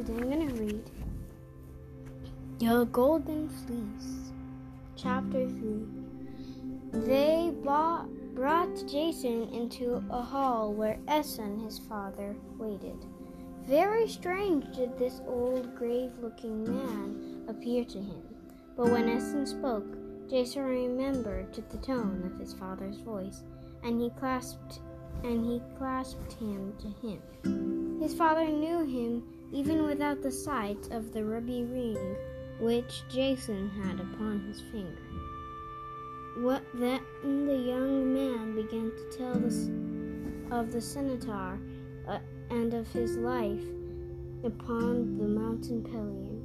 Today I'm going to read The Golden Fleece, Chapter 3. They bought, brought Jason into a hall where Aeson, his father, waited. Very strange did this old, grave looking man appear to him. But when Aeson spoke, Jason remembered the tone of his father's voice, and he clasped and he clasped him to him. His father knew him even without the sight of the ruby ring which Jason had upon his finger. What then the young man began to tell the, of the centaur uh, and of his life upon the mountain Pelion.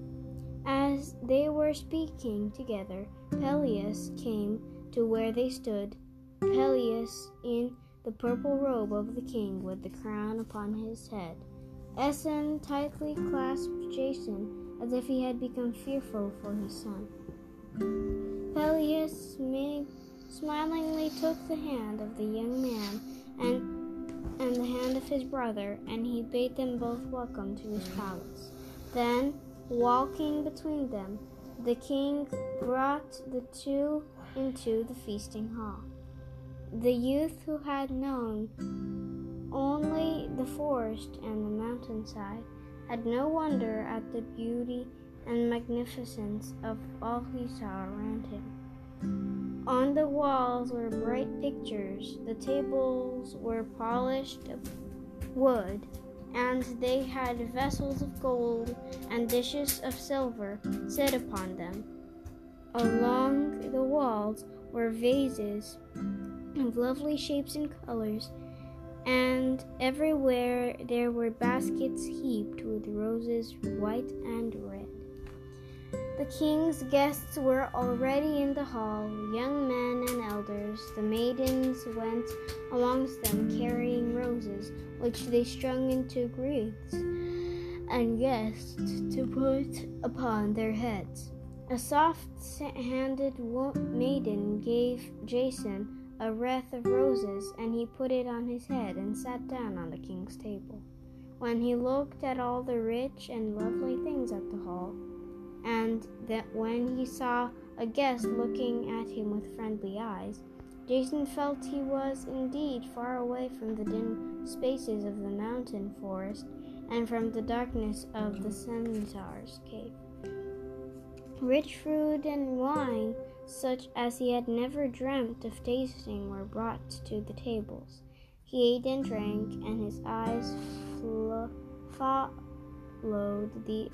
As they were speaking together, Pelias came to where they stood, Pelias in the purple robe of the king with the crown upon his head. Aeson tightly clasped Jason as if he had become fearful for his son. Pelias smilingly took the hand of the young man and and the hand of his brother, and he bade them both welcome to his palace. Then, walking between them, the king brought the two into the feasting hall. The youth who had known only the forest and the mountainside had no wonder at the beauty and magnificence of all he saw around him. On the walls were bright pictures, the tables were polished wood, and they had vessels of gold and dishes of silver set upon them. Along the walls were vases of lovely shapes and colors, and everywhere there were baskets heaped with roses white and red. The king's guests were already in the hall, young men and elders. The maidens went amongst them carrying roses, which they strung into wreaths and guests to put upon their heads. A soft handed maiden gave Jason a wreath of roses, and he put it on his head and sat down on the king's table. When he looked at all the rich and lovely things at the hall, and that when he saw a guest looking at him with friendly eyes, Jason felt he was indeed far away from the dim spaces of the mountain forest and from the darkness of the centaur's cave. Rich food and wine such as he had never dreamt of tasting, were brought to the tables. He ate and drank, and his eyes flo- followed the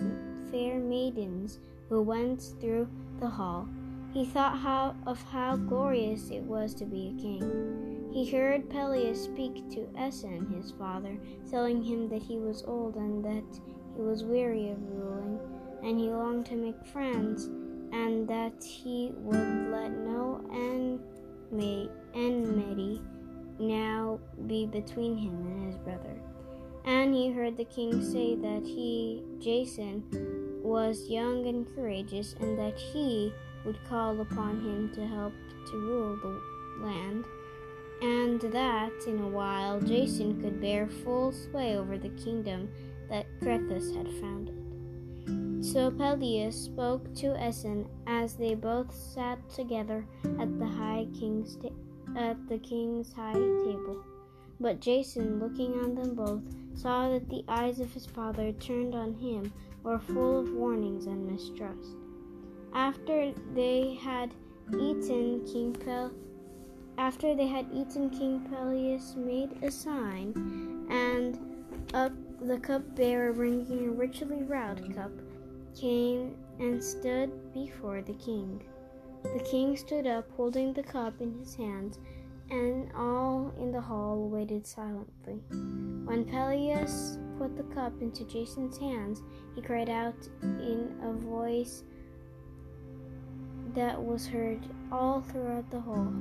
fair maidens who went through the hall. He thought how, of how glorious it was to be a king. He heard Pelias speak to Aeson, his father, telling him that he was old and that he was weary of ruling, and he longed to make friends and that he would let no enmity now be between him and his brother. And he heard the king say that he, Jason, was young and courageous, and that he would call upon him to help to rule the land, and that in a while Jason could bear full sway over the kingdom that Cretheus had founded. So Pelias spoke to Aeson as they both sat together at the high king's ta- at the king's high table. But Jason, looking on them both, saw that the eyes of his father turned on him were full of warnings and mistrust. After they had eaten, King Pel- after they had eaten, King Pelias made a sign, and up the cupbearer, bringing a richly wrought cup, came and stood before the king. The king stood up, holding the cup in his hands, and all in the hall waited silently. When Pelias put the cup into Jason's hands, he cried out in a voice that was heard all throughout the hall.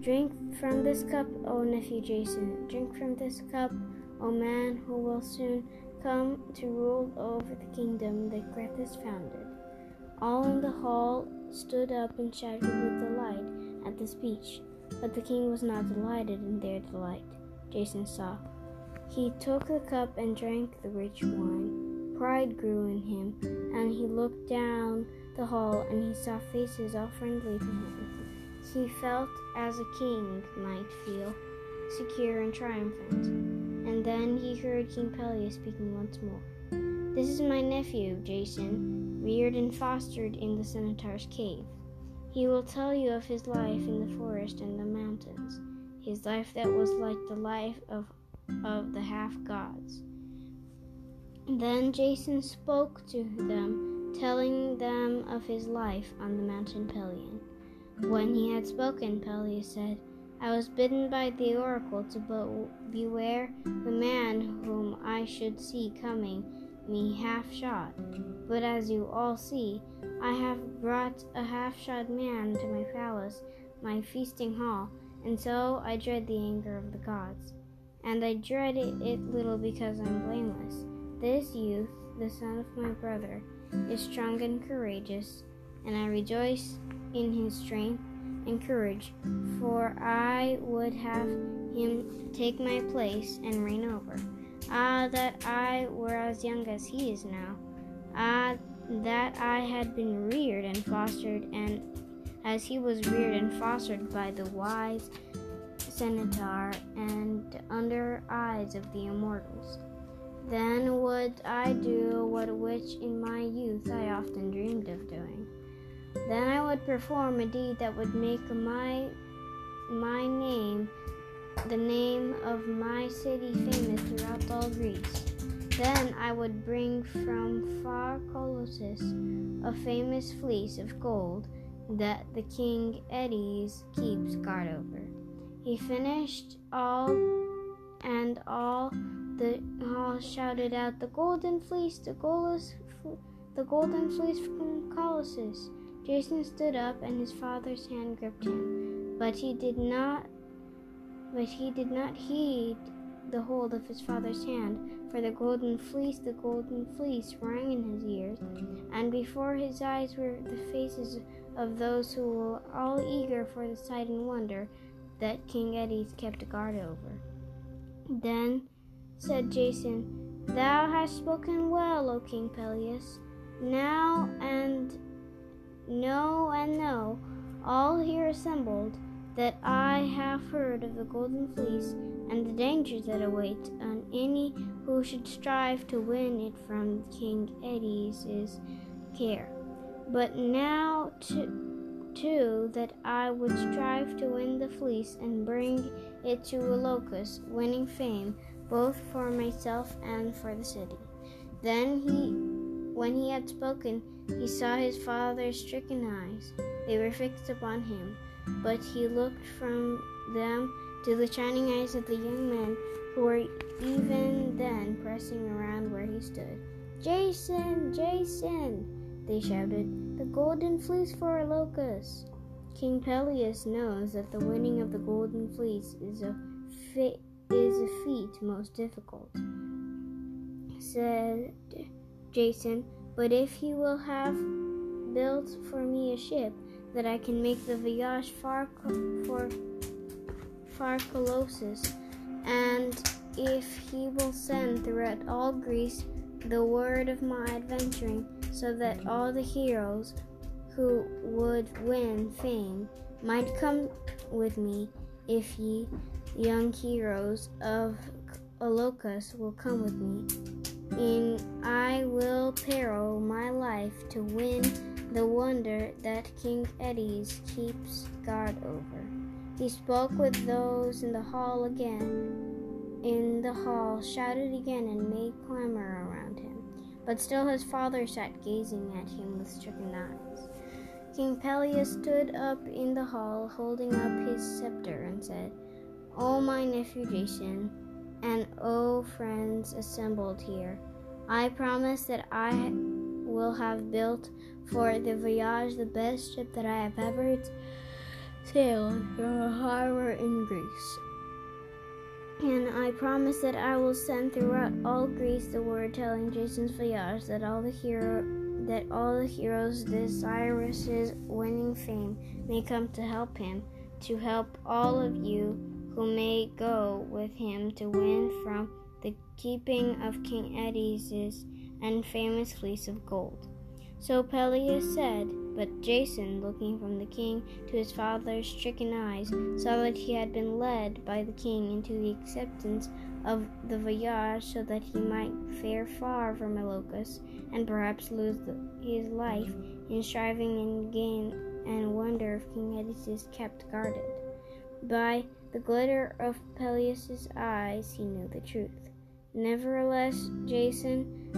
Drink from this cup, O nephew Jason. Drink from this cup, O man who will soon come to rule over the kingdom that Cretheus founded. All in the hall stood up and shouted with delight at the speech, but the king was not delighted in their delight. Jason saw. He took the cup and drank the rich wine, pride grew in him, and he looked down the hall and he saw faces all friendly to him. He felt as a king might feel, secure and triumphant. Then he heard King Pelias speaking once more. This is my nephew, Jason, reared and fostered in the Centaur's cave. He will tell you of his life in the forest and the mountains, his life that was like the life of, of the half gods. Then Jason spoke to them, telling them of his life on the mountain Pelion. When he had spoken, Pelias said, I was bidden by the oracle to beware the man whom I should see coming me half shod. But as you all see, I have brought a half shod man to my palace, my feasting hall, and so I dread the anger of the gods. And I dread it, it little because I'm blameless. This youth, the son of my brother, is strong and courageous, and I rejoice in his strength and courage, for I would have him take my place and reign over. Ah, that I were as young as he is now. Ah, that I had been reared and fostered, and as he was reared and fostered by the wise centaur and under eyes of the immortals. Then would I do what which in my youth I often dreamed of doing. Then I would perform a deed that would make my my name the name of my city famous throughout all Greece. Then I would bring from far Colchis a famous fleece of gold that the king Aetes keeps guard over. He finished all, and all the all shouted out, "The golden fleece! The golden, the golden fleece from Colchis!" Jason stood up, and his father's hand gripped him, but he did not. But he did not heed the hold of his father's hand, for the golden fleece, the golden fleece, rang in his ears, and before his eyes were the faces of those who were all eager for the sight and wonder that King Aetes kept guard over. Then said Jason, Thou hast spoken well, O King Pelias. Now and know and know, all here assembled, that I have heard of the Golden Fleece and the danger that awaits on any who should strive to win it from King Aetes' care. But now, too, that I would strive to win the fleece and bring it to Iolcus, winning fame both for myself and for the city. Then he, when he had spoken, he saw his father's stricken eyes. They were fixed upon him, but he looked from them to the shining eyes of the young men who were even then pressing around where he stood. Jason! Jason! They shouted. The golden fleece for Iolcus! King Pelias knows that the winning of the golden fleece is a is a feat most difficult, said Jason. But if he will have built for me a ship that I can make the voyage far for far Colchis, and if he will send throughout all Greece the word of my adventuring, so that all the heroes who would win fame might come with me, if ye young heroes of Iolcus will come with me in I will peril my life to win the wonder that King Aetes keeps guard over. He spoke with those in the hall again, in the hall, shouted again, and made clamor around him. But still his father sat gazing at him with stricken eyes. King Pelias stood up in the hall, holding up his scepter, and said, O my nephew Jason, and O friends assembled here, I promise that I will have built for the voyage the best ship that I have ever sailed from a harbor in Greece. And I promise that I will send throughout all Greece the word telling Jason's voyage that all the hero that all the heroes desirous winning fame may come to help him, to help all of you who may go with him to win from the keeping of King Aetes and famous fleece of gold. So Pelias said, but Jason, looking from the king to his father's stricken eyes, saw that he had been led by the king into the acceptance of the voyage so that he might fare far from Iolcus and perhaps lose the, his life in striving and gain and wonder if King Odysseus kept guarded. By the glitter of Pelias's eyes, he knew the truth. Nevertheless, Jason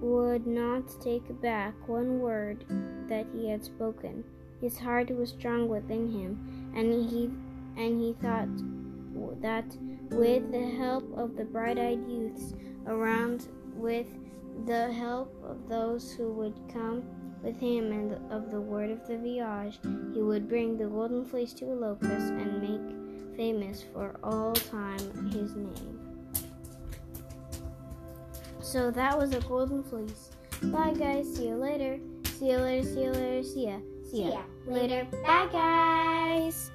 would not take back one word that he had spoken. His heart was strong within him, and he and he thought that with the help of the bright-eyed youths around, with the help of those who would come with him and of the word of the voyage, he would bring the golden fleece to Iolcus and make famous for all time his name. So that was a golden fleece. Bye guys, see you later. See you later, see you later, see ya. See ya. See ya. Later. Bye, guys.